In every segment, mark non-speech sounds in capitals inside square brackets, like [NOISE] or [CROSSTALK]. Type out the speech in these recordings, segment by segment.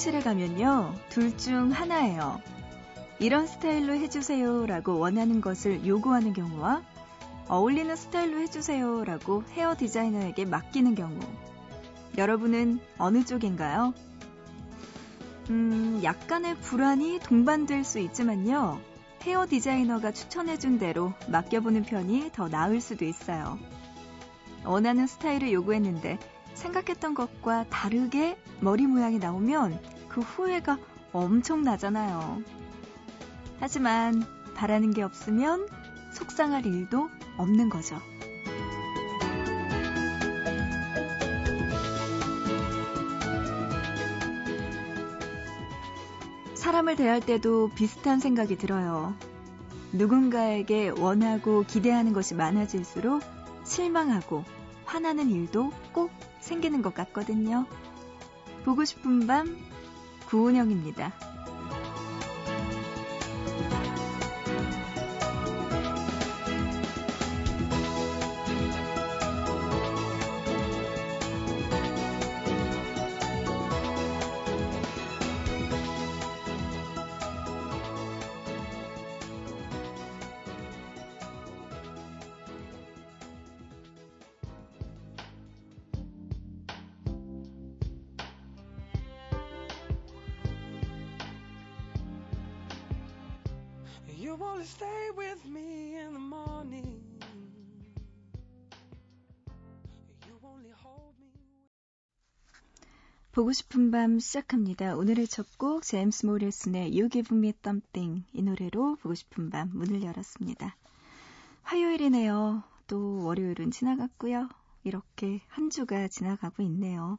미용실에 가면요, 둘 중 하나예요. 이런 스타일로 해주세요 라고 원하는 것을 요구하는 경우와 어울리는 스타일로 해주세요 라고 헤어 디자이너에게 맡기는 경우. 여러분은 어느 쪽인가요? 음, 약간의 불안이 동반될 수 있지만요. 헤어 디자이너가 추천해준 대로 맡겨보는 편이 더 나을 수도 있어요. 원하는 스타일을 요구했는데 생각했던 것과 다르게 머리 모양이 나오면 그 후회가 엄청나잖아요. 하지만 바라는 게 없으면 속상할 일도 없는 거죠. 사람을 대할 때도 비슷한 생각이 들어요. 누군가에게 원하고 기대하는 것이 많아질수록 실망하고 화나는 일도 꼭 생기는 것 같거든요. 보고 싶은 밤 구은영입니다. 보고 싶은 밤 시작합니다. 오늘의 첫 곡 제임스 모리슨의 You Give Me Something 이 노래로 보고 싶은 밤 문을 열었습니다. 화요일이네요. 또 월요일은 지나갔고요. 이렇게 한 주가 지나가고 있네요.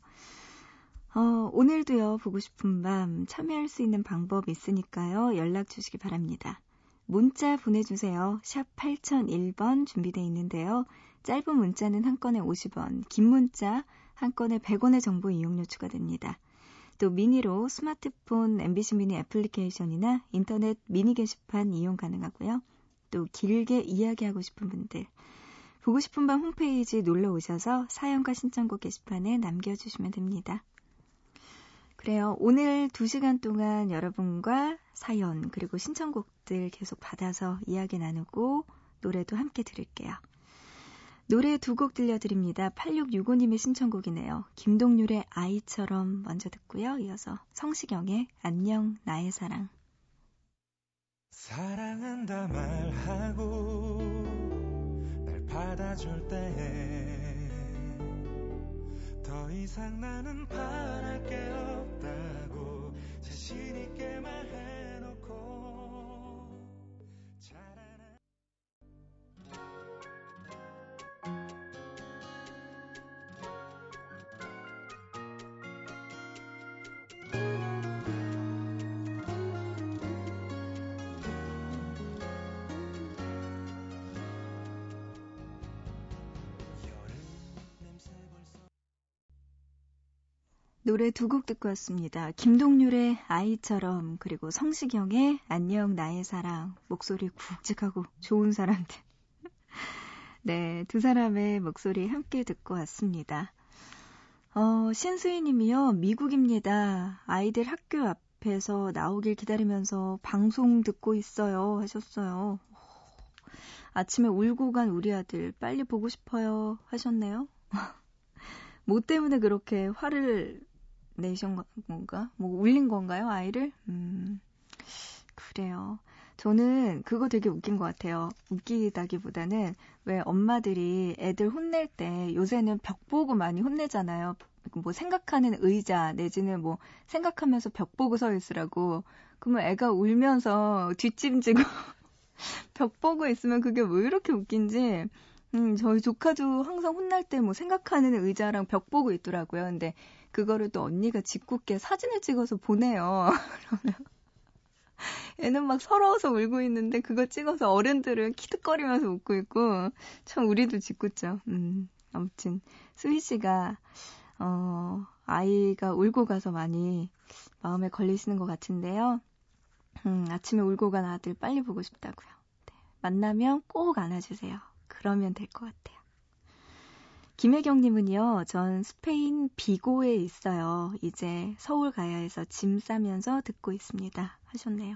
어, 오늘도요, 보고 싶은 밤 참여할 수 있는 방법 있으니까요, 연락 주시기 바랍니다. 문자 보내주세요. 샵 8001번 준비되어 있는데요. 짧은 문자는 한 건에 50원, 긴 문자 한 건에 100원의 정보 이용료 추가됩니다. 또 미니로 스마트폰 MBC 미니 애플리케이션이나 인터넷 미니 게시판 이용 가능하고요. 또 길게 이야기하고 싶은 분들 보고 싶은 밤 홈페이지 놀러 오셔서 사연과 신청곡 게시판에 남겨주시면 됩니다. 그래요. 오늘 2시간 동안 여러분과 사연 그리고 신청곡들 계속 받아서 이야기 나누고 노래도 함께 들을게요. 노래 두 곡 들려드립니다. 8665님의 신청곡이네요. 김동률의 아이처럼 먼저 듣고요. 이어서 성시경의 안녕 나의 사랑. 사랑한다 말하고 날 받아줄 때 더 이상 나는 바랄 게 없다고 자신 있게 노래 두 곡 듣고 왔습니다. 김동률의 아이처럼 그리고 성시경의 안녕 나의 사랑 목소리 굵직하고 좋은 사람들 [LAUGHS] 네, 두 사람의 목소리 함께 듣고 왔습니다. 어, 신수희 님이요. 미국입니다. 아이들 학교 앞에서 나오길 기다리면서 방송 듣고 있어요. 하셨어요. 아침에 울고 간 우리 아들 빨리 보고 싶어요. 하셨네요. [LAUGHS] 뭐 때문에 그렇게 화를 내신 건가? 뭐 울린 건가요, 아이를? 음, 그래요. 저는 그거 되게 웃긴 것 같아요. 웃기다기보다는 왜 엄마들이 애들 혼낼 때 요새는 벽 보고 많이 혼내잖아요. 뭐 생각하는 의자 내지는 뭐 생각하면서 벽 보고 서 있으라고. 그러면 애가 울면서 뒷짐지고 [LAUGHS] 벽 보고 있으면 그게 왜 이렇게 웃긴지 음, 저희 조카도 항상 혼날 때 뭐 생각하는 의자랑 벽 보고 있더라고요. 근데 그거를 또 언니가 짓궂게 사진을 찍어서 보내요. 그러면 애는 막 서러워서 울고 있는데 그거 찍어서 어른들은 키득거리면서 웃고 있고 참 우리도 짓궂죠. 음, 아무튼 수희 씨가 어, 아이가 울고 가서 많이 마음에 걸리시는 것 같은데요. 음, 아침에 울고 간 아들 빨리 보고 싶다고요. 네, 만나면 꼭 안아주세요. 그러면 될 것 같아요. 김혜경님은요, 전 스페인 비고에 있어요. 이제 서울 가야 해서 짐 싸면서 듣고 있습니다. 하셨네요.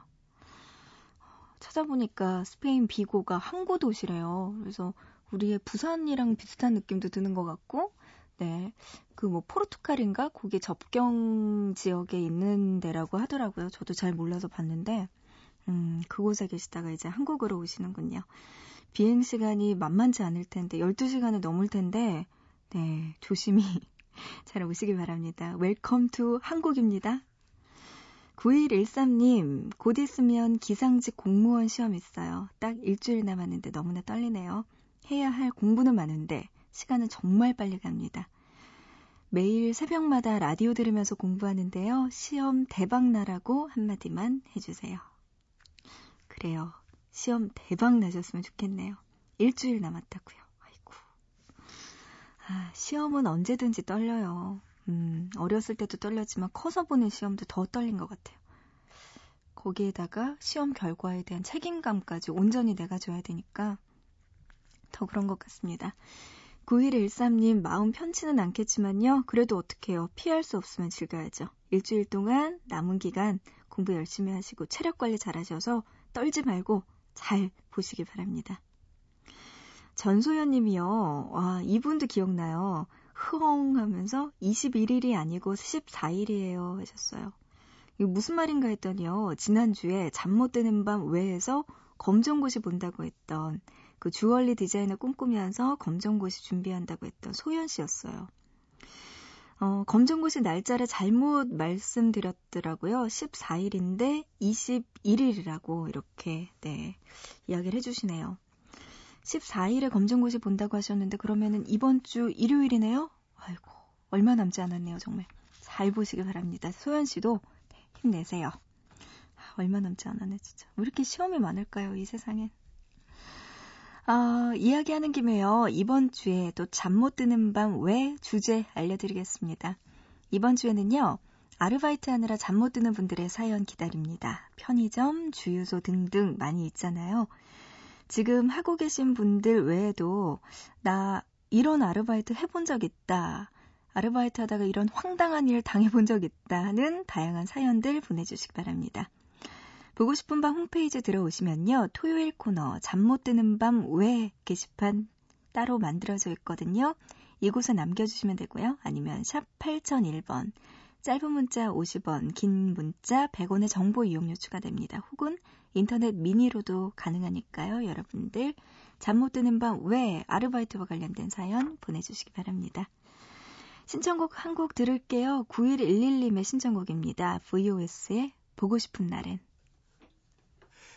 찾아보니까 스페인 비고가 항구 도시래요. 그래서 우리의 부산이랑 비슷한 느낌도 드는 것 같고, 네. 그 뭐 포르투갈인가? 거기 접경 지역에 있는 데라고 하더라고요. 저도 잘 몰라서 봤는데, 음, 그곳에 계시다가 이제 한국으로 오시는군요. 비행 시간이 만만치 않을 텐데, 12시간을 넘을 텐데, 네, 조심히 [LAUGHS] 잘 오시길 바랍니다. Welcome to 한국입니다. 9113님, 곧 있으면 기상직 공무원 시험 있어요. 딱 일주일 남았는데 너무나 떨리네요. 해야 할 공부는 많은데 시간은 정말 빨리 갑니다. 매일 새벽마다 라디오 들으면서 공부하는데요. 시험 대박 나라고 한마디만 해주세요. 그래요. 시험 대박 나셨으면 좋겠네요. 일주일 남았다고요. 아이고. 아, 시험은 언제든지 떨려요. 음, 어렸을 때도 떨렸지만 커서 보는 시험도 더 떨린 것 같아요. 거기에다가 시험 결과에 대한 책임감까지 온전히 내가 줘야 되니까 더 그런 것 같습니다. 9113님 마음 편치는 않겠지만요. 그래도 어떡해요. 피할 수 없으면 즐겨야죠. 일주일 동안 남은 기간 공부 열심히 하시고 체력 관리 잘 하셔서 떨지 말고 잘 보시기 바랍니다. 전소연 님이요. 와, 이분도 기억나요. 흐엉 하면서 21일이 아니고 14일이에요 하셨어요. 이거 무슨 말인가 했더니요. 지난주에 잠 못 드는 밤 외에서 검정고시 본다고 했던 그 주얼리 디자이너 꿈꾸면서 검정고시 준비한다고 했던 소연 씨였어요. 어, 검정고시 날짜를 잘못 말씀드렸더라고요. 14일인데 21일이라고 이렇게 네, 이야기를 해주시네요. 14일에 검정고시 본다고 하셨는데 그러면은 이번 주 일요일이네요? 아이고 얼마 남지 않았네요 정말. 잘 보시기 바랍니다. 소연 씨도 힘내세요. 아, 얼마 남지 않았네 진짜. 왜 이렇게 시험이 많을까요 이 세상엔. 아, 이야기하는 김에요. 이번 주에 또 잠 못 드는 밤 왜 주제 알려드리겠습니다. 이번 주에는요. 아르바이트 하느라 잠 못 드는 분들의 사연 기다립니다. 편의점, 주유소 등등 많이 있잖아요. 지금 하고 계신 분들 외에도 나 이런 아르바이트 해본 적 있다. 아르바이트 하다가 이런 황당한 일 당해본 적 있다는 다양한 사연들 보내주시기 바랍니다. 보고 싶은 밤 홈페이지 들어오시면요. 토요일 코너 잠 못 드는 밤 왜 게시판 따로 만들어져 있거든요. 이곳에 남겨주시면 되고요. 아니면 샵 8001번 짧은 문자 50원, 긴 문자 100원의 정보 이용료 추가됩니다. 혹은 인터넷 미니로도 가능하니까요. 여러분들 잠 못 드는 밤 왜 아르바이트와 관련된 사연 보내주시기 바랍니다. 신청곡 한 곡 들을게요. 9111님의 신청곡입니다. VOS의 보고 싶은 날엔.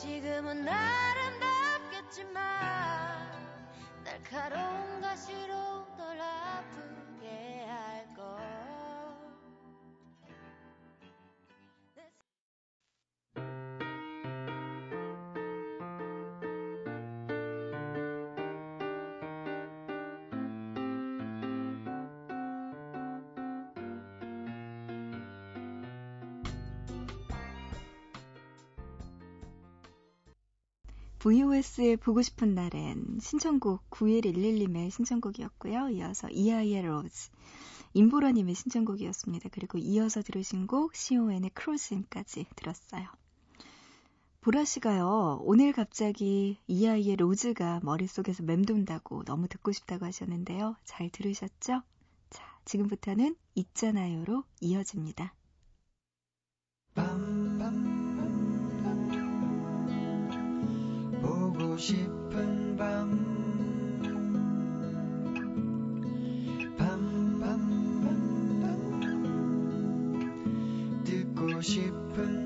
지금은 아름답겠지만 날카로운 가시로 널 아프게 VOS의 보고 싶은 날엔 신청곡 9111님의 신청곡이었고요. 이어서 이하이의 Rose, 임보라님의 신청곡이었습니다. 그리고 이어서 들으신 곡 CON의 크로스인까지 들었어요. 보라 씨가요, 오늘 갑자기 이하이의 Rose가 머릿속에서 맴돈다고 너무 듣고 싶다고 하셨는데요. 잘 들으셨죠? 자, 지금부터는 있잖아요로 이어집니다. 밤밤 싶은 밤. 밤, 밤, 밤, 밤. 듣고 싶은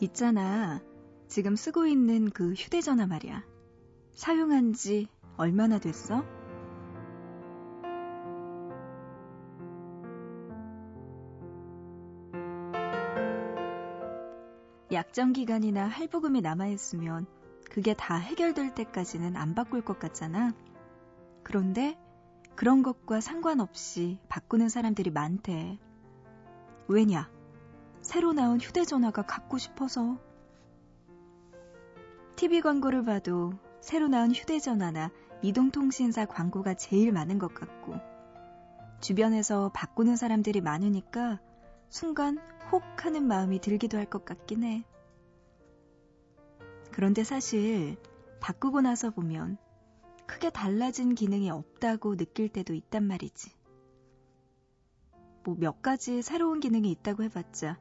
있잖아. 지금 쓰고 있는 그 휴대전화 말이야. 사용한 지 얼마나 됐어? 약정 기간이나 할부금이 남아있으면 그게 다 해결될 때까지는 안 바꿀 것 같잖아. 그런데 그런 것과 상관없이 바꾸는 사람들이 많대. 왜냐? 새로 나온 휴대전화가 갖고 싶어서. TV 광고를 봐도 새로 나온 휴대전화나 이동통신사 광고가 제일 많은 것 같고, 주변에서 바꾸는 사람들이 많으니까 순간 혹 하는 마음이 들기도 할 것 같긴 해. 그런데 사실 바꾸고 나서 보면 크게 달라진 기능이 없다고 느낄 때도 있단 말이지. 뭐 몇 가지 새로운 기능이 있다고 해봤자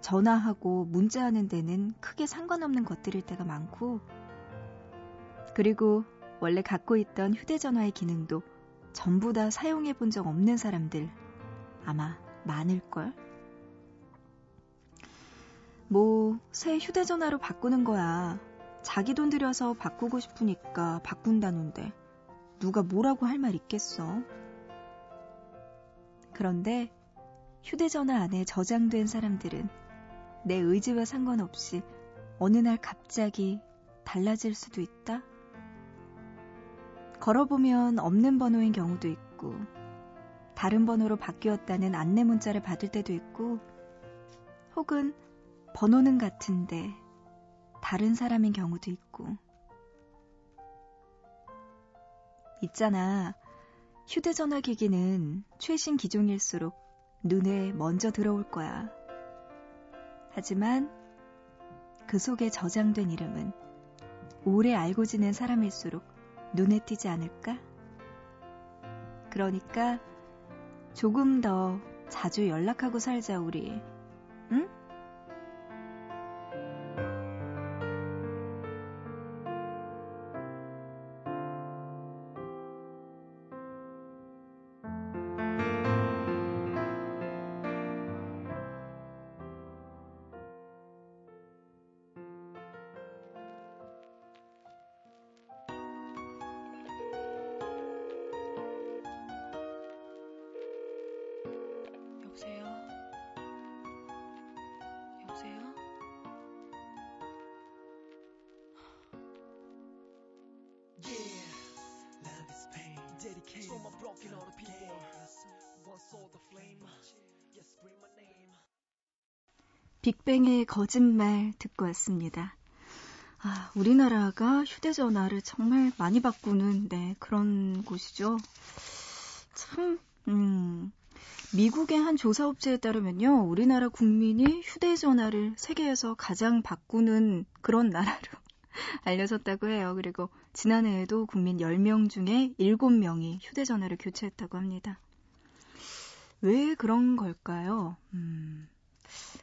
전화하고 문자하는 데는 크게 상관없는 것들일 때가 많고 그리고 원래 갖고 있던 휴대전화의 기능도 전부 다 사용해 본 적 없는 사람들 아마 많을걸? 뭐, 새 휴대전화로 바꾸는 거야. 자기 돈 들여서 바꾸고 싶으니까 바꾼다는데 누가 뭐라고 할 말 있겠어? 그런데 휴대전화 안에 저장된 사람들은 내 의지와 상관없이 어느 날 갑자기 달라질 수도 있다? 걸어보면 없는 번호인 경우도 있고, 다른 번호로 바뀌었다는 안내 문자를 받을 때도 있고, 혹은 번호는 같은데 다른 사람인 경우도 있고. 있잖아. 휴대전화 기기는 최신 기종일수록 눈에 먼저 들어올 거야. 하지만 그 속에 저장된 이름은 오래 알고 지낸 사람일수록 눈에 띄지 않을까? 그러니까 조금 더 자주 연락하고 살자, 우리. Broken hearted people. Once saw the flame. Yes, scream my name. 빅뱅의 거짓말 듣고 왔습니다. 아, 우리나라가 휴대전화를 정말 많이 바꾸는, 네, 그런 곳이죠. 참, 음, 미국의 한 조사업체에 따르면요, 우리나라 국민이 휴대전화를 세계에서 가장 바꾸는 그런 나라로 [LAUGHS] 알려졌다고 해요. 그리고 지난해에도 국민 10명 중에 7명이 휴대전화를 교체했다고 합니다. 왜 그런 걸까요? 음,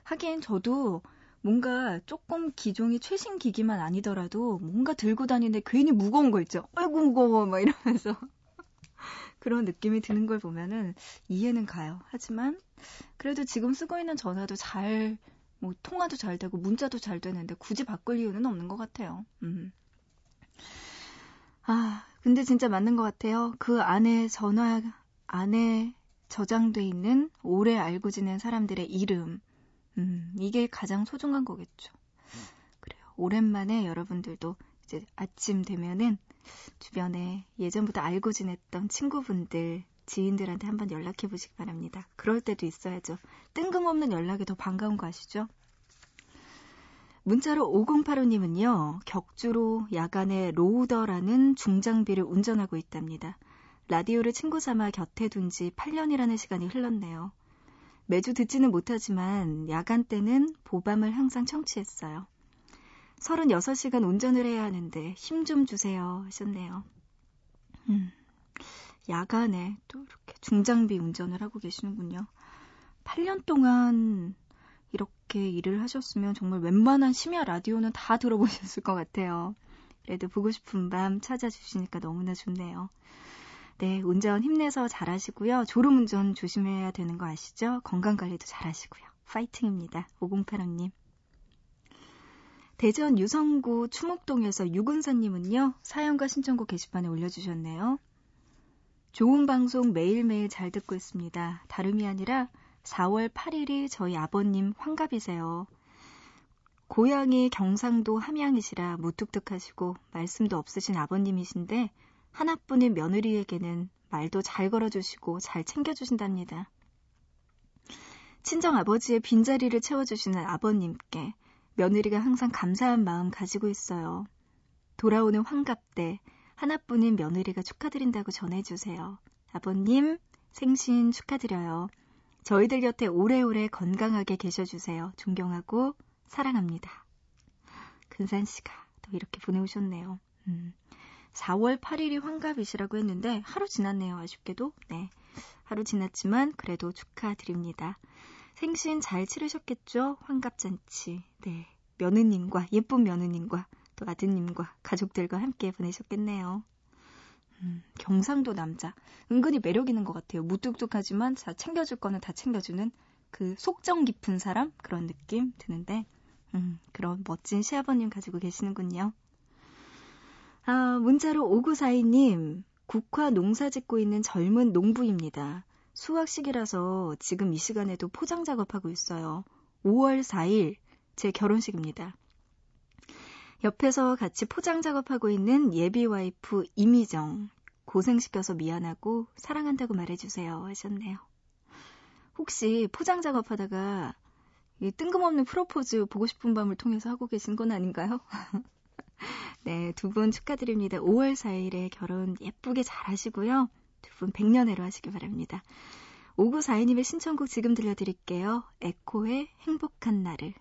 하긴 저도 뭔가 조금 기종이 최신 기기만 아니더라도 뭔가 들고 다니는데 괜히 무거운 거 있죠. 아이고 무거워 막 이러면서 [LAUGHS] 그런 느낌이 드는 걸 보면은 이해는 가요. 하지만 그래도 지금 쓰고 있는 전화도 잘, 뭐 통화도 잘 되고 문자도 잘 되는데 굳이 바꿀 이유는 없는 것 같아요. 음. 아, 근데 진짜 맞는 것 같아요. 그 안에 전화 안에 저장돼 있는 오래 알고 지낸 사람들의 이름. 음, 이게 가장 소중한 거겠죠. 그래요. 오랜만에 여러분들도 이제 아침 되면은 주변에 예전부터 알고 지냈던 친구분들, 지인들한테 한번 연락해 보시기 바랍니다. 그럴 때도 있어야죠. 뜬금없는 연락이 더 반가운 거 아시죠? 문자로 5085님은요, 격주로 야간에 로우더라는 중장비를 운전하고 있답니다. 라디오를 친구 삼아 곁에 둔 지 8년이라는 시간이 흘렀네요. 매주 듣지는 못하지만 야간 때는 보밤을 항상 청취했어요. 36시간 운전을 해야 하는데 힘 좀 주세요 하셨네요. 음, 야간에 또 이렇게 중장비 운전을 하고 계시는군요. 8년 동안 이렇게 일을 하셨으면 정말 웬만한 심야 라디오는 다 들어보셨을 것 같아요. 그래도 보고 싶은 밤 찾아주시니까 너무나 좋네요. 네, 운전 힘내서 잘하시고요. 졸음 운전 조심해야 되는 거 아시죠? 건강 관리도 잘하시고요. 파이팅입니다. 5085님. 대전 유성구 추목동에서 유근사님은요, 사연과 신청곡 게시판에 올려주셨네요. 좋은 방송 매일매일 잘 듣고 있습니다. 다름이 아니라 4월 8일이 저희 아버님 환갑이세요. 고향이 경상도 함양이시라 무뚝뚝하시고 말씀도 없으신 아버님이신데 하나뿐인 며느리에게는 말도 잘 걸어주시고 잘 챙겨주신답니다. 친정 아버지의 빈자리를 채워주시는 아버님께 며느리가 항상 감사한 마음 가지고 있어요. 돌아오는 환갑 때 하나뿐인 며느리가 축하드린다고 전해주세요. 아버님, 생신 축하드려요. 저희들 곁에 오래오래 건강하게 계셔주세요. 존경하고 사랑합니다. 근산 씨가 또 이렇게 보내오셨네요. 음, 4월 8일이 환갑이시라고 했는데 하루 지났네요. 아쉽게도. 네. 하루 지났지만 그래도 축하드립니다. 생신 잘 치르셨겠죠? 환갑잔치. 네. 며느님과, 예쁜 며느님과 또 아드님과 가족들과 함께 보내셨겠네요. 음, 경상도 남자. 은근히 매력 있는 것 같아요. 무뚝뚝하지만 다 챙겨줄 거는 다 챙겨주는 그 속정 깊은 사람? 그런 느낌 드는데, 음, 그런 멋진 시아버님 가지고 계시는군요. 아, 문자로 5942님, 국화 농사 짓고 있는 젊은 농부입니다. 수확 시기라서 지금 이 시간에도 포장 작업하고 있어요. 5월 4일 제 결혼식입니다. 옆에서 같이 포장 작업하고 있는 예비 와이프 이미정. 고생시켜서 미안하고 사랑한다고 말해주세요. 하셨네요. 혹시 포장 작업하다가 이 뜬금없는 프로포즈 보고 싶은 밤을 통해서 하고 계신 건 아닌가요? [LAUGHS] 네, 두 분 축하드립니다. 5월 4일에 결혼 예쁘게 잘 하시고요. 두분 백년해로 하시기 바랍니다. 5942님의 신청곡 지금 들려드릴게요. 에코의 행복한 날을.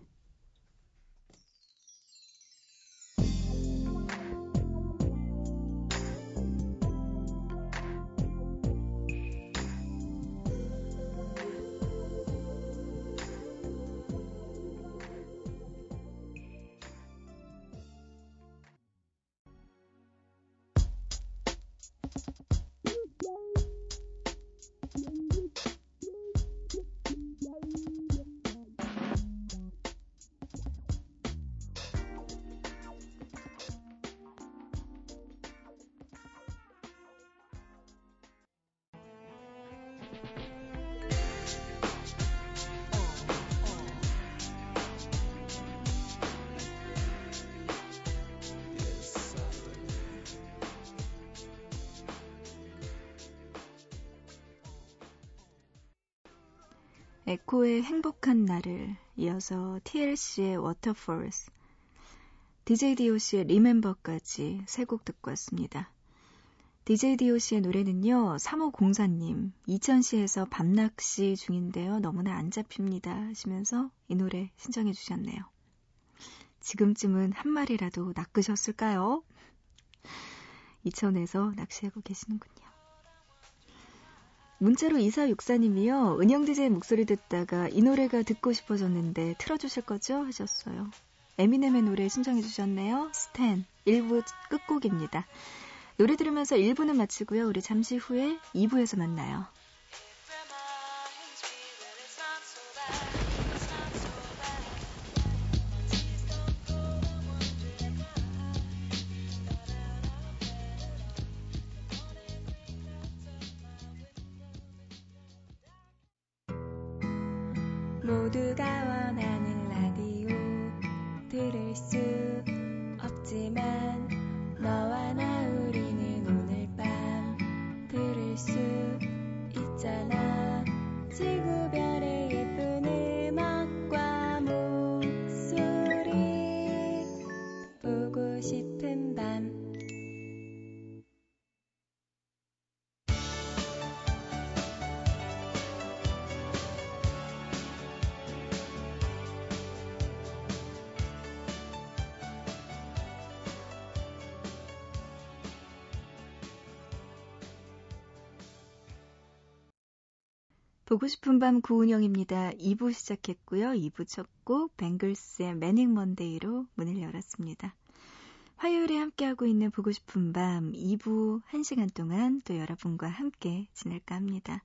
에코의 행복한 날을 이어서 TLC의 Waterfalls, DJ DOC의 Remember까지 세 곡 듣고 왔습니다. DJ DOC의 노래는요, 3호공사님, 이천시에서 밤낚시 중인데요. 너무나 안 잡힙니다. 하시면서 이 노래 신청해 주셨네요. 지금쯤은 한 마리라도 낚으셨을까요? 이천에서 낚시하고 계시는군요. 문자로 2464님이요. 은영 DJ 목소리 듣다가 이 노래가 듣고 싶어졌는데 틀어주실 거죠? 하셨어요. 에미넴의 노래 신청해 주셨네요. 스탠 1부 끝곡입니다. 노래 들으면서 1부는 마치고요. 우리 잠시 후에 2부에서 만나요. 모두가 보고 싶은 밤 구은영입니다. 2부 시작했고요. 2부 첫 곡 뱅글스의 매닝 먼데이로 문을 열었습니다. 화요일에 함께하고 있는 보고 싶은 밤 2부 1시간 동안 또 여러분과 함께 지낼까 합니다.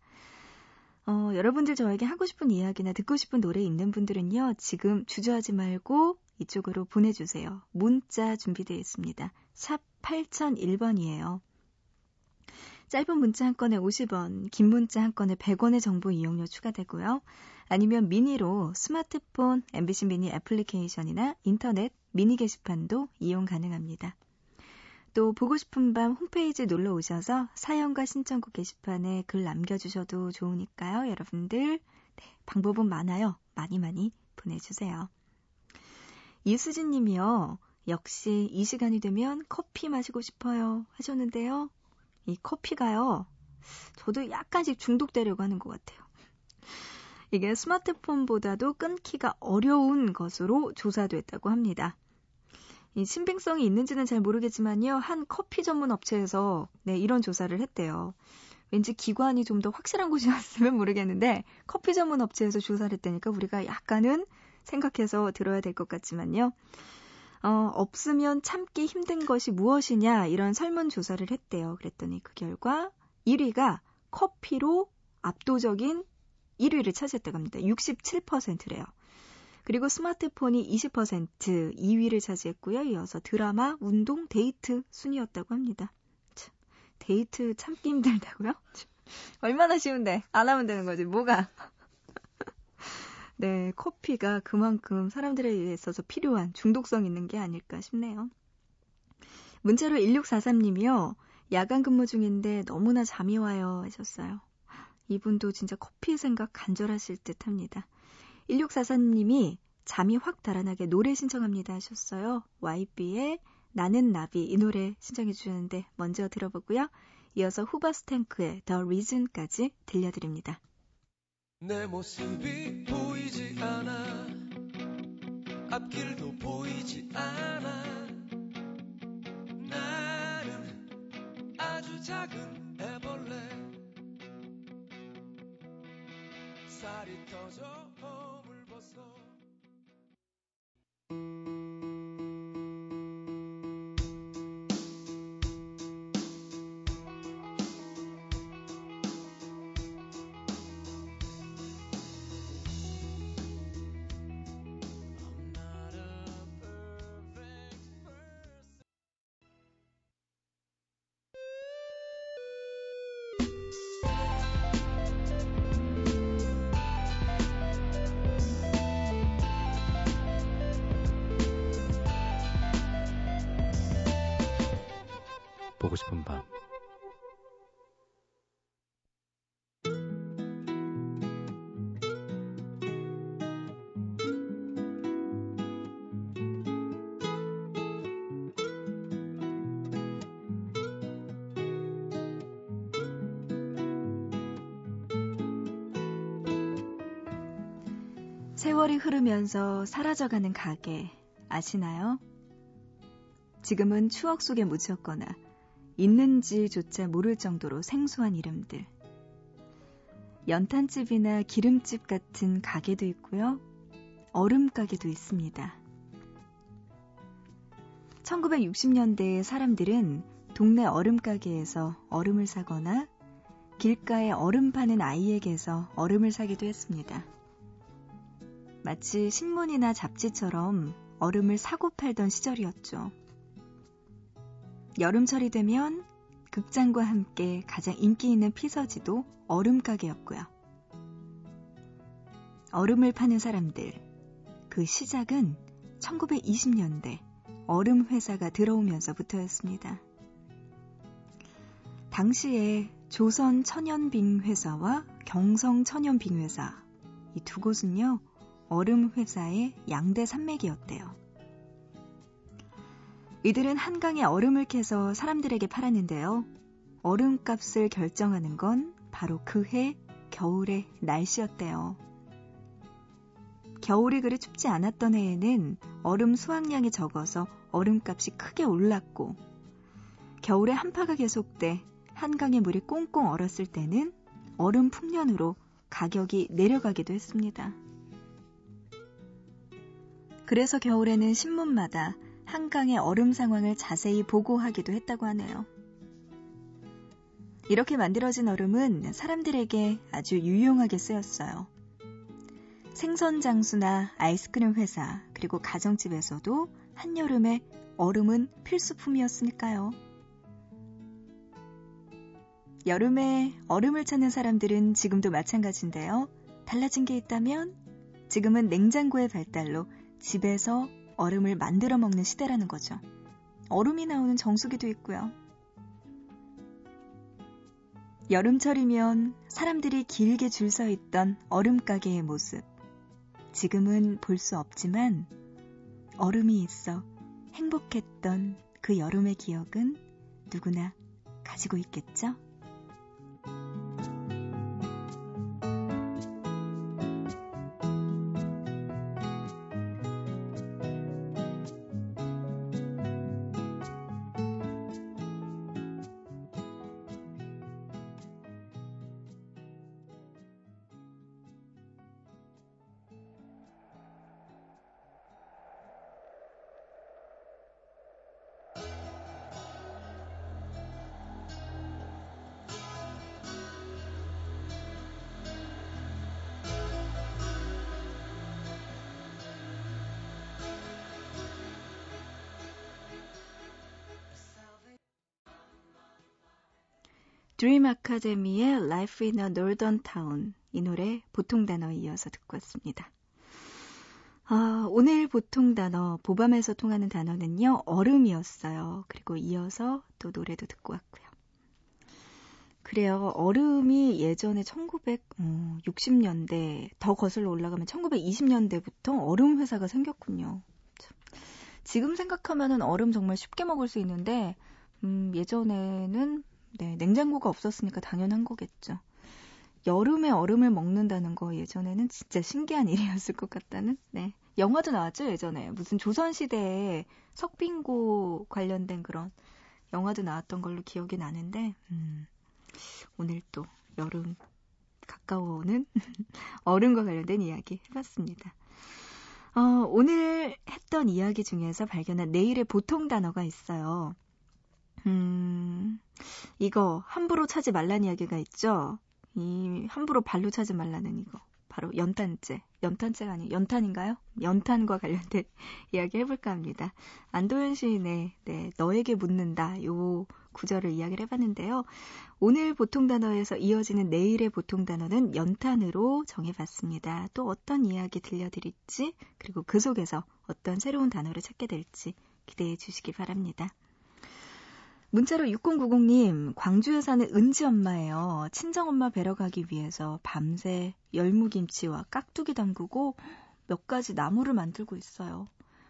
어, 여러분들 저에게 하고 싶은 이야기나 듣고 싶은 노래 있는 분들은요. 지금 주저하지 말고 이쪽으로 보내주세요. 문자 준비되어 있습니다. 샵 8001번이에요. 짧은 문자 한 건에 50원, 긴 문자 한 건에 100원의 정보 이용료 추가되고요. 아니면 미니로 스마트폰 MBC 미니 애플리케이션이나 인터넷 미니 게시판도 이용 가능합니다. 또 보고 싶은 밤 홈페이지 놀러 오셔서 사연과 신청곡 게시판에 글 남겨주셔도 좋으니까요. 여러분들 네, 방법은 많아요. 많이 많이 보내주세요. 이수진 님이요. 역시 이 시간이 되면 커피 마시고 싶어요 하셨는데요. 이 커피가요. 저도 약간씩 중독되려고 하는 것 같아요. 이게 스마트폰보다도 끊기가 어려운 것으로 조사됐다고 합니다. 이 신빙성이 있는지는 잘 모르겠지만요. 한 커피 전문 업체에서 네, 이런 조사를 했대요. 왠지 기관이 좀 더 확실한 곳이었으면 모르겠는데 커피 전문 업체에서 조사를 했다니까 우리가 약간은 생각해서 들어야 될 것 같지만요. 어, 없으면 참기 힘든 것이 무엇이냐 이런 설문조사를 했대요. 그랬더니 그 결과 1위가 커피로 압도적인 1위를 차지했다고 합니다. 67%래요. 그리고 스마트폰이 20% 2위를 차지했고요. 이어서 드라마, 운동, 데이트 순이었다고 합니다. 참, 데이트 참기 힘들다고요? [LAUGHS] 얼마나 쉬운데 안 하면 되는 거지 뭐가 네, 커피가 그만큼 사람들에 있어서 필요한 중독성 있는 게 아닐까 싶네요. 문자로 1643님이요. 야간 근무 중인데 너무나 잠이 와요 하셨어요. 이분도 진짜 커피 생각 간절하실 듯 합니다. 1643님이 잠이 확 달아나게 노래 신청합니다 하셨어요. YB의 나는 나비 이 노래 신청해 주셨는데 먼저 들어보고요. 이어서 후바스탱크의 The Reason까지 들려드립니다. 내 모습이 앞길도 보이지 않아. 나는 아주 작은 애벌레 살이 터져 세월이 흐르면서 사라져가는 가게 아시나요? 지금은 추억 속에 묻혔거나 있는지조차 모를 정도로 생소한 이름들. 연탄집이나 기름집 같은 가게도 있고요. 얼음 가게도 있습니다. 1960년대에 사람들은 동네 얼음 가게에서 얼음을 사거나 길가에 얼음 파는 아이에게서 얼음을 사기도 했습니다. 마치 신문이나 잡지처럼 얼음을 사고 팔던 시절이었죠. 여름철이 되면 극장과 함께 가장 인기 있는 피서지도 얼음 가게였고요. 얼음을 파는 사람들. 그 시작은 1920년대 얼음 회사가 들어오면서부터였습니다. 당시에 조선 천연빙 회사와 경성 천연빙 회사 이 두 곳은요 얼음 회사의 양대 산맥이었대요. 이들은 한강에 얼음을 캐서 사람들에게 팔았는데요. 얼음값을 결정하는 건 바로 그 해 겨울의 날씨였대요. 겨울이 그리 춥지 않았던 해에는 얼음 수확량이 적어서 얼음값이 크게 올랐고 겨울에 한파가 계속돼 한강의 물이 꽁꽁 얼었을 때는 얼음 풍년으로 가격이 내려가기도 했습니다. 그래서 겨울에는 신문마다 한강의 얼음 상황을 자세히 보고하기도 했다고 하네요. 이렇게 만들어진 얼음은 사람들에게 아주 유용하게 쓰였어요. 생선 장수나 아이스크림 회사, 그리고 가정집에서도 한여름에 얼음은 필수품이었으니까요. 여름에 얼음을 찾는 사람들은 지금도 마찬가지인데요. 달라진 게 있다면 지금은 냉장고의 발달로 집에서 얼음을 만들어 먹는 시대라는 거죠. 얼음이 나오는 정수기도 있고요. 여름철이면 사람들이 길게 줄 서 있던 얼음 가게의 모습. 지금은 볼 수 없지만 얼음이 있어 행복했던 그 여름의 기억은 누구나 가지고 있겠죠? 드림 아카데미의 Life in a Northern Town 이 노래 보통 단어에 이어서 듣고 왔습니다. 아, 오늘 보통 단어 보밤에서 통하는 단어는요 얼음이었어요. 그리고 이어서 또 노래도 듣고 왔고요. 그래요. 얼음이 예전에 1960년대 어, 더 거슬러 올라가면 1920년대부터 얼음 회사가 생겼군요. 지금 생각하면은 얼음 정말 쉽게 먹을 수 있는데 음, 예전에는 네, 냉장고가 없었으니까 당연한 거겠죠. 여름에 얼음을 먹는다는 거 예전에는 진짜 신기한 [LAUGHS] 일이었을 것 같다는, 네. 영화도 나왔죠, 예전에. 무슨 조선시대에 석빙고 관련된 그런 영화도 나왔던 걸로 기억이 나는데, 음, 오늘 또 여름 가까워오는 [LAUGHS] 얼음과 관련된 이야기 해봤습니다. 어, 오늘 했던 이야기 중에서 발견한 내일의 보통 단어가 있어요. 음, 이거 함부로 차지 말란 이야기가 있죠. 이 함부로 발로 차지 말라는 이거. 바로 연탄재. 연탄재가 아니 연탄인가요? 연탄과 관련된 [LAUGHS] 이야기 해볼까 합니다. 안도현 시인의 네, 너에게 묻는다. 요 구절을 이야기를 해봤는데요. 오늘 보통 단어에서 이어지는 내일의 보통 단어는 연탄으로 정해봤습니다. 또 어떤 이야기 들려드릴지, 그리고 그 속에서 어떤 새로운 단어를 찾게 될지 기대해 주시기 바랍니다. 문자로 6090님, 광주에 사는 은지 엄마예요. 친정엄마 뵈러 가기 위해서 밤새 열무김치와 깍두기 담그고 몇 가지 나무를 만들고 있어요.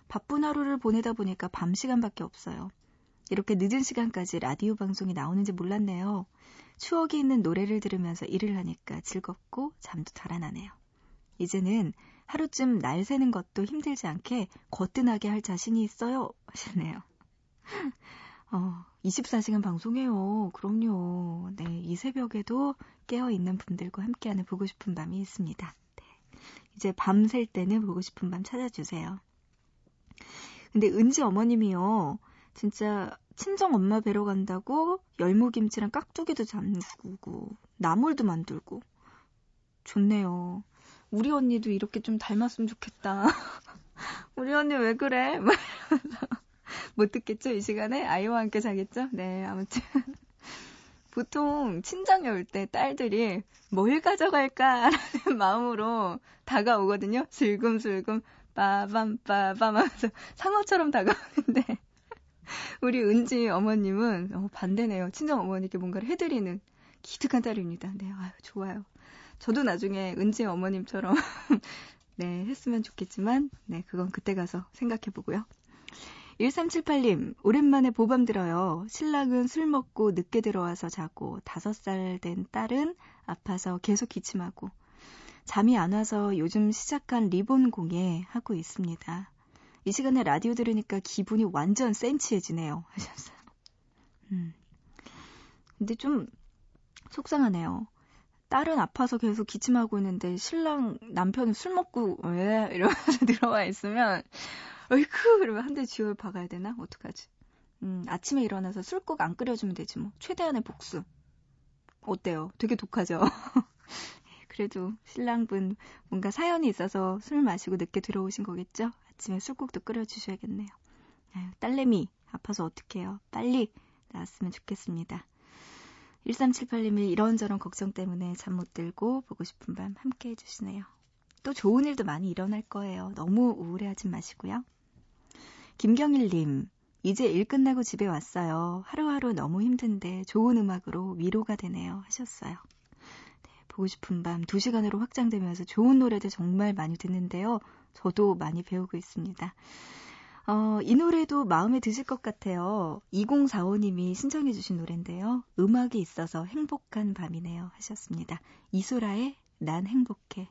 바쁜 하루를 보내다 보니까 밤 시간밖에 없어요. 이렇게 늦은 시간까지 라디오 방송이 나오는지 몰랐네요. 추억이 있는 노래를 들으면서 일을 하니까 즐겁고 잠도 달아나네요. 이제는 하루쯤 날 새는 것도 힘들지 않게 거뜬하게 할 자신이 있어요. 하셨네요. 어, 24시간 방송해요. 그럼요. 네, 이 새벽에도 깨어있는 분들과 함께하는 보고 싶은 밤이 있습니다. 네, 이제 밤샐 때는 보고 싶은 밤 찾아주세요. 근데 은지 어머님이요. 진짜 친정 엄마 뵈러 간다고 열무김치랑 깍두기도 잠그고 나물도 만들고 좋네요. 우리 언니도 이렇게 좀 닮았으면 좋겠다. [LAUGHS] 우리 언니 왜 그래? [LAUGHS] 못 듣겠죠? 이 시간에? 아이와 함께 자겠죠? 네, 아무튼. [LAUGHS] 보통 친정에 올 때 딸들이 뭘 가져갈까라는 [LAUGHS] 마음으로 다가오거든요. 슬금슬금 빠밤빠밤 하면서 상어처럼 다가오는데 우리 은지 어머님은 어, 반대네요. 친정 어머니께 뭔가를 해드리는 기특한 딸입니다. 네, 아유 좋아요. 저도 나중에 은지 어머님처럼 네 했으면 좋겠지만 네 그건 그때 가서 생각해 보고요. 1378님, 오랜만에 보밤 들어요. 신랑은 술 먹고 늦게 들어와서 자고, 5살 된 딸은 아파서 계속 기침하고, 잠이 안 와서 요즘 시작한 리본 공예 하고 있습니다. 이 시간에 라디오 들으니까 기분이 완전 센치해지네요. [LAUGHS] 하셨어요. 음. 근데 좀 속상하네요. 딸은 아파서 계속 기침하고 있는데 신랑 남편은 술 먹고 왜 이러면서 [LAUGHS] 들어와 있으면 어이쿠 그러면 한 대 쥐어 박아야 되나? 어떡하지? 음, 아침에 일어나서 술꼭 안 끓여주면 되지 뭐. 최대한의 복수. 어때요? 되게 독하죠? [LAUGHS] 그래도 신랑분 뭔가 사연이 있어서 술 마시고 늦게 들어오신 거겠죠? 아침에 술국도 끓여주셔야겠네요. 아유, 딸내미 아파서 어떡해요. 빨리 나았으면 좋겠습니다. 1378님이 이런저런 걱정 때문에 잠 못 들고 보고 싶은 밤 함께 해주시네요. 또 좋은 일도 많이 일어날 거예요. 너무 우울해하지 마시고요. 김경일님, 이제 일 끝나고 집에 왔어요. 하루하루 너무 힘든데 좋은 음악으로 위로가 되네요. 하셨어요. 네, 보고 싶은 밤 2시간으로 확장되면서 좋은 노래들 정말 많이 듣는데요. 저도 많이 배우고 있습니다. 어, 이 노래도 마음에 드실 것 같아요. 2045님이 신청해 주신 노래인데요. 음악이 있어서 행복한 밤이네요. 하셨습니다. 이소라의 난 행복해.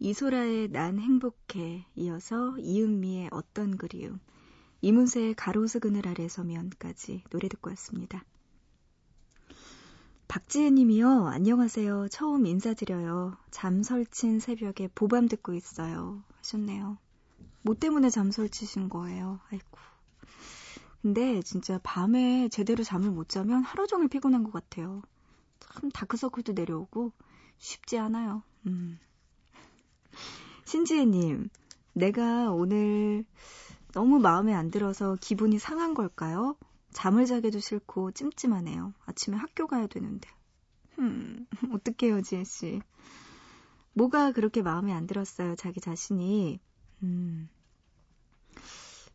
이소라의 난 행복해 이어서 이은미의 어떤 그리움 이문세의 가로수 그늘 아래 서면까지 노래 듣고 왔습니다. 박지혜 님이요. 안녕하세요. 처음 인사드려요. 잠 설친 새벽에 보밤 듣고 있어요. 하셨네요. 뭐 때문에 잠 설치신 거예요? 아이고. 근데 진짜 밤에 제대로 잠을 못 자면 하루 종일 피곤한 것 같아요. 참 다크서클도 내려오고 쉽지 않아요. 음. 신지혜님, 내가 오늘 너무 마음에 안 들어서 기분이 상한 걸까요? 잠을 자기도 싫고 찜찜하네요. 아침에 학교 가야 되는데. 음, [LAUGHS] 어떡해요, 지혜씨. 뭐가 그렇게 마음에 안 들었어요, 자기 자신이. 음,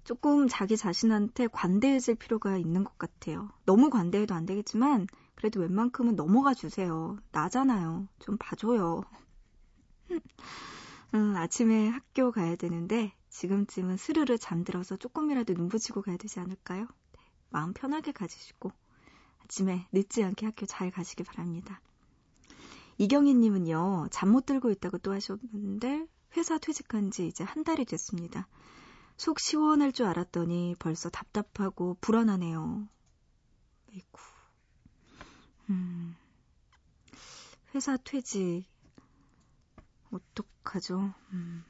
조금 자기 자신한테 관대해질 필요가 있는 것 같아요. 너무 관대해도 안 되겠지만, 그래도 웬만큼은 넘어가 주세요. 나잖아요. 좀 봐줘요. 음, 아침에 학교 가야 되는데 지금쯤은 스르르 잠들어서 조금이라도 눈 붙이고 가야 되지 않을까요? 네, 마음 편하게 가지시고 아침에 늦지 않게 학교 잘 가시기 바랍니다. 이경희님은요, 잠 못 들고 있다고 또 하셨는데 회사 퇴직한 지 이제 한 달이 됐습니다. 속 시원할 줄 알았더니 벌써 답답하고 불안하네요. 아이고. 음, 회사 퇴직 어떡하죠? 음,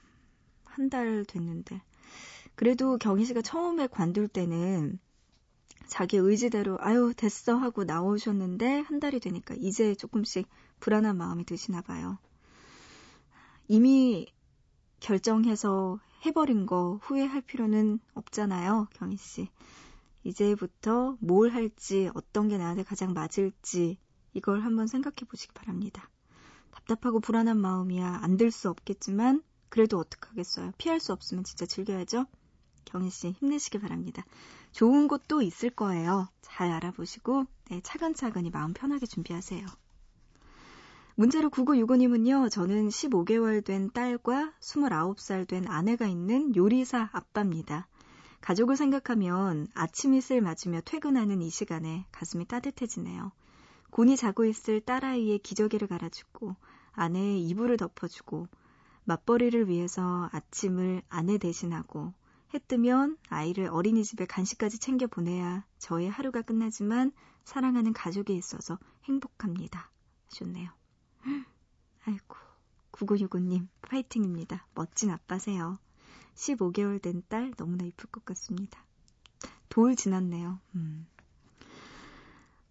한 달 됐는데. 그래도 경희 씨가 처음에 관둘 때는 자기 의지대로 아유 됐어 하고 나오셨는데 한 달이 되니까 이제 조금씩 불안한 마음이 드시나 봐요. 이미 결정해서 해버린 거 후회할 필요는 없잖아요, 경희 씨. 이제부터 뭘 할지, 어떤 게 나한테 가장 맞을지, 이걸 한번 생각해 보시기 바랍니다. 답답하고 불안한 마음이야 안 들 수 없겠지만 그래도 어떡하겠어요. 피할 수 없으면 진짜 즐겨야죠. 경희 씨 힘내시기 바랍니다. 좋은 곳도 있을 거예요. 잘 알아보시고 네, 차근차근히 마음 편하게 준비하세요. 문자로 9965님은요, 저는 15개월 된 딸과 29살 된 아내가 있는 요리사 아빠입니다. 가족을 생각하면 아침 이슬 맞으며 퇴근하는 이 시간에 가슴이 따뜻해지네요. 곤이 자고 있을 딸아이의 기저귀를 갈아주고 아내의 이불을 덮어주고 맞벌이를 위해서 아침을 아내 대신하고 해 뜨면 아이를 어린이집에 간식까지 챙겨 보내야 저의 하루가 끝나지만 사랑하는 가족이 있어서 행복합니다. 하셨네요. 아이고, 9965님, 파이팅입니다. 멋진 아빠세요. 15개월 된 딸 너무나 이쁠 것 같습니다. 돌 지났네요. 음.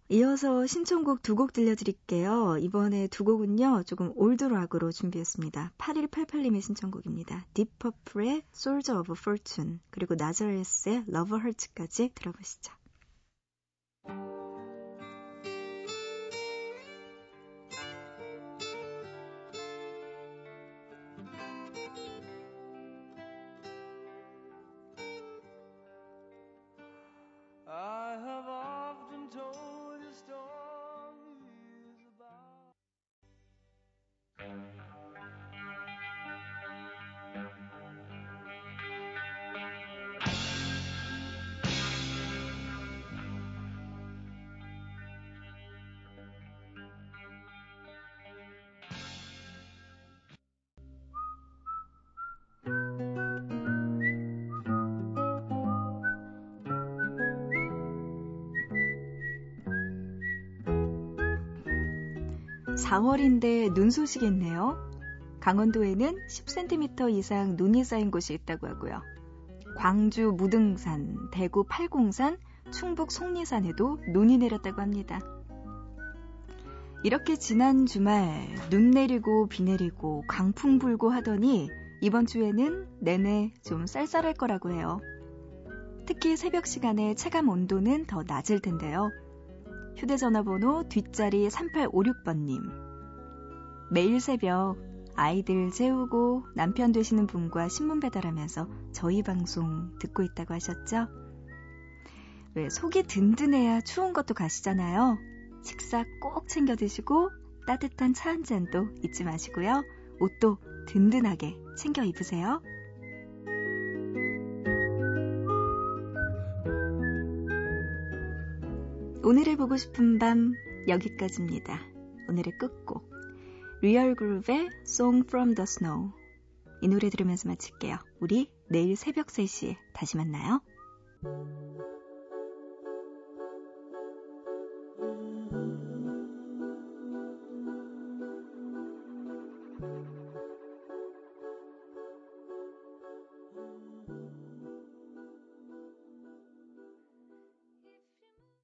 이어서 신청곡 두 곡 들려드릴게요. 이번에 두 곡은요, 조금 올드락으로 준비했습니다. 8188님의 신청곡입니다. 딥퍼플의 Soldier of Fortune, 그리고 나자레스의 Love Hurts까지 들어보시죠. 4월인데 눈 소식이 있네요. 강원도에는 10cm 이상 눈이 쌓인 곳이 있다고 하고요. 광주 무등산, 대구 팔공산, 충북 속리산에도 눈이 내렸다고 합니다. 이렇게 지난 주말 눈 내리고 비 내리고 강풍 불고 하더니 이번 주에는 내내 좀 쌀쌀할 거라고 해요. 특히 새벽 시간에 체감 온도는 더 낮을 텐데요. 휴대전화 번호 뒷자리 3856번님. 매일 새벽 아이들 재우고 남편 되시는 분과 신문 배달하면서 저희 방송 듣고 있다고 하셨죠? 왜 속이 든든해야 추운 것도 가시잖아요. 식사 꼭 챙겨 드시고 따뜻한 차 한 잔도 잊지 마시고요. 옷도 든든하게 챙겨 입으세요. 오늘을 보고 싶은 밤 여기까지입니다. 오늘의 끝곡 리얼 그룹의 Song from the Snow 이 노래 들으면서 마칠게요. 우리 내일 새벽 3시에 다시 만나요.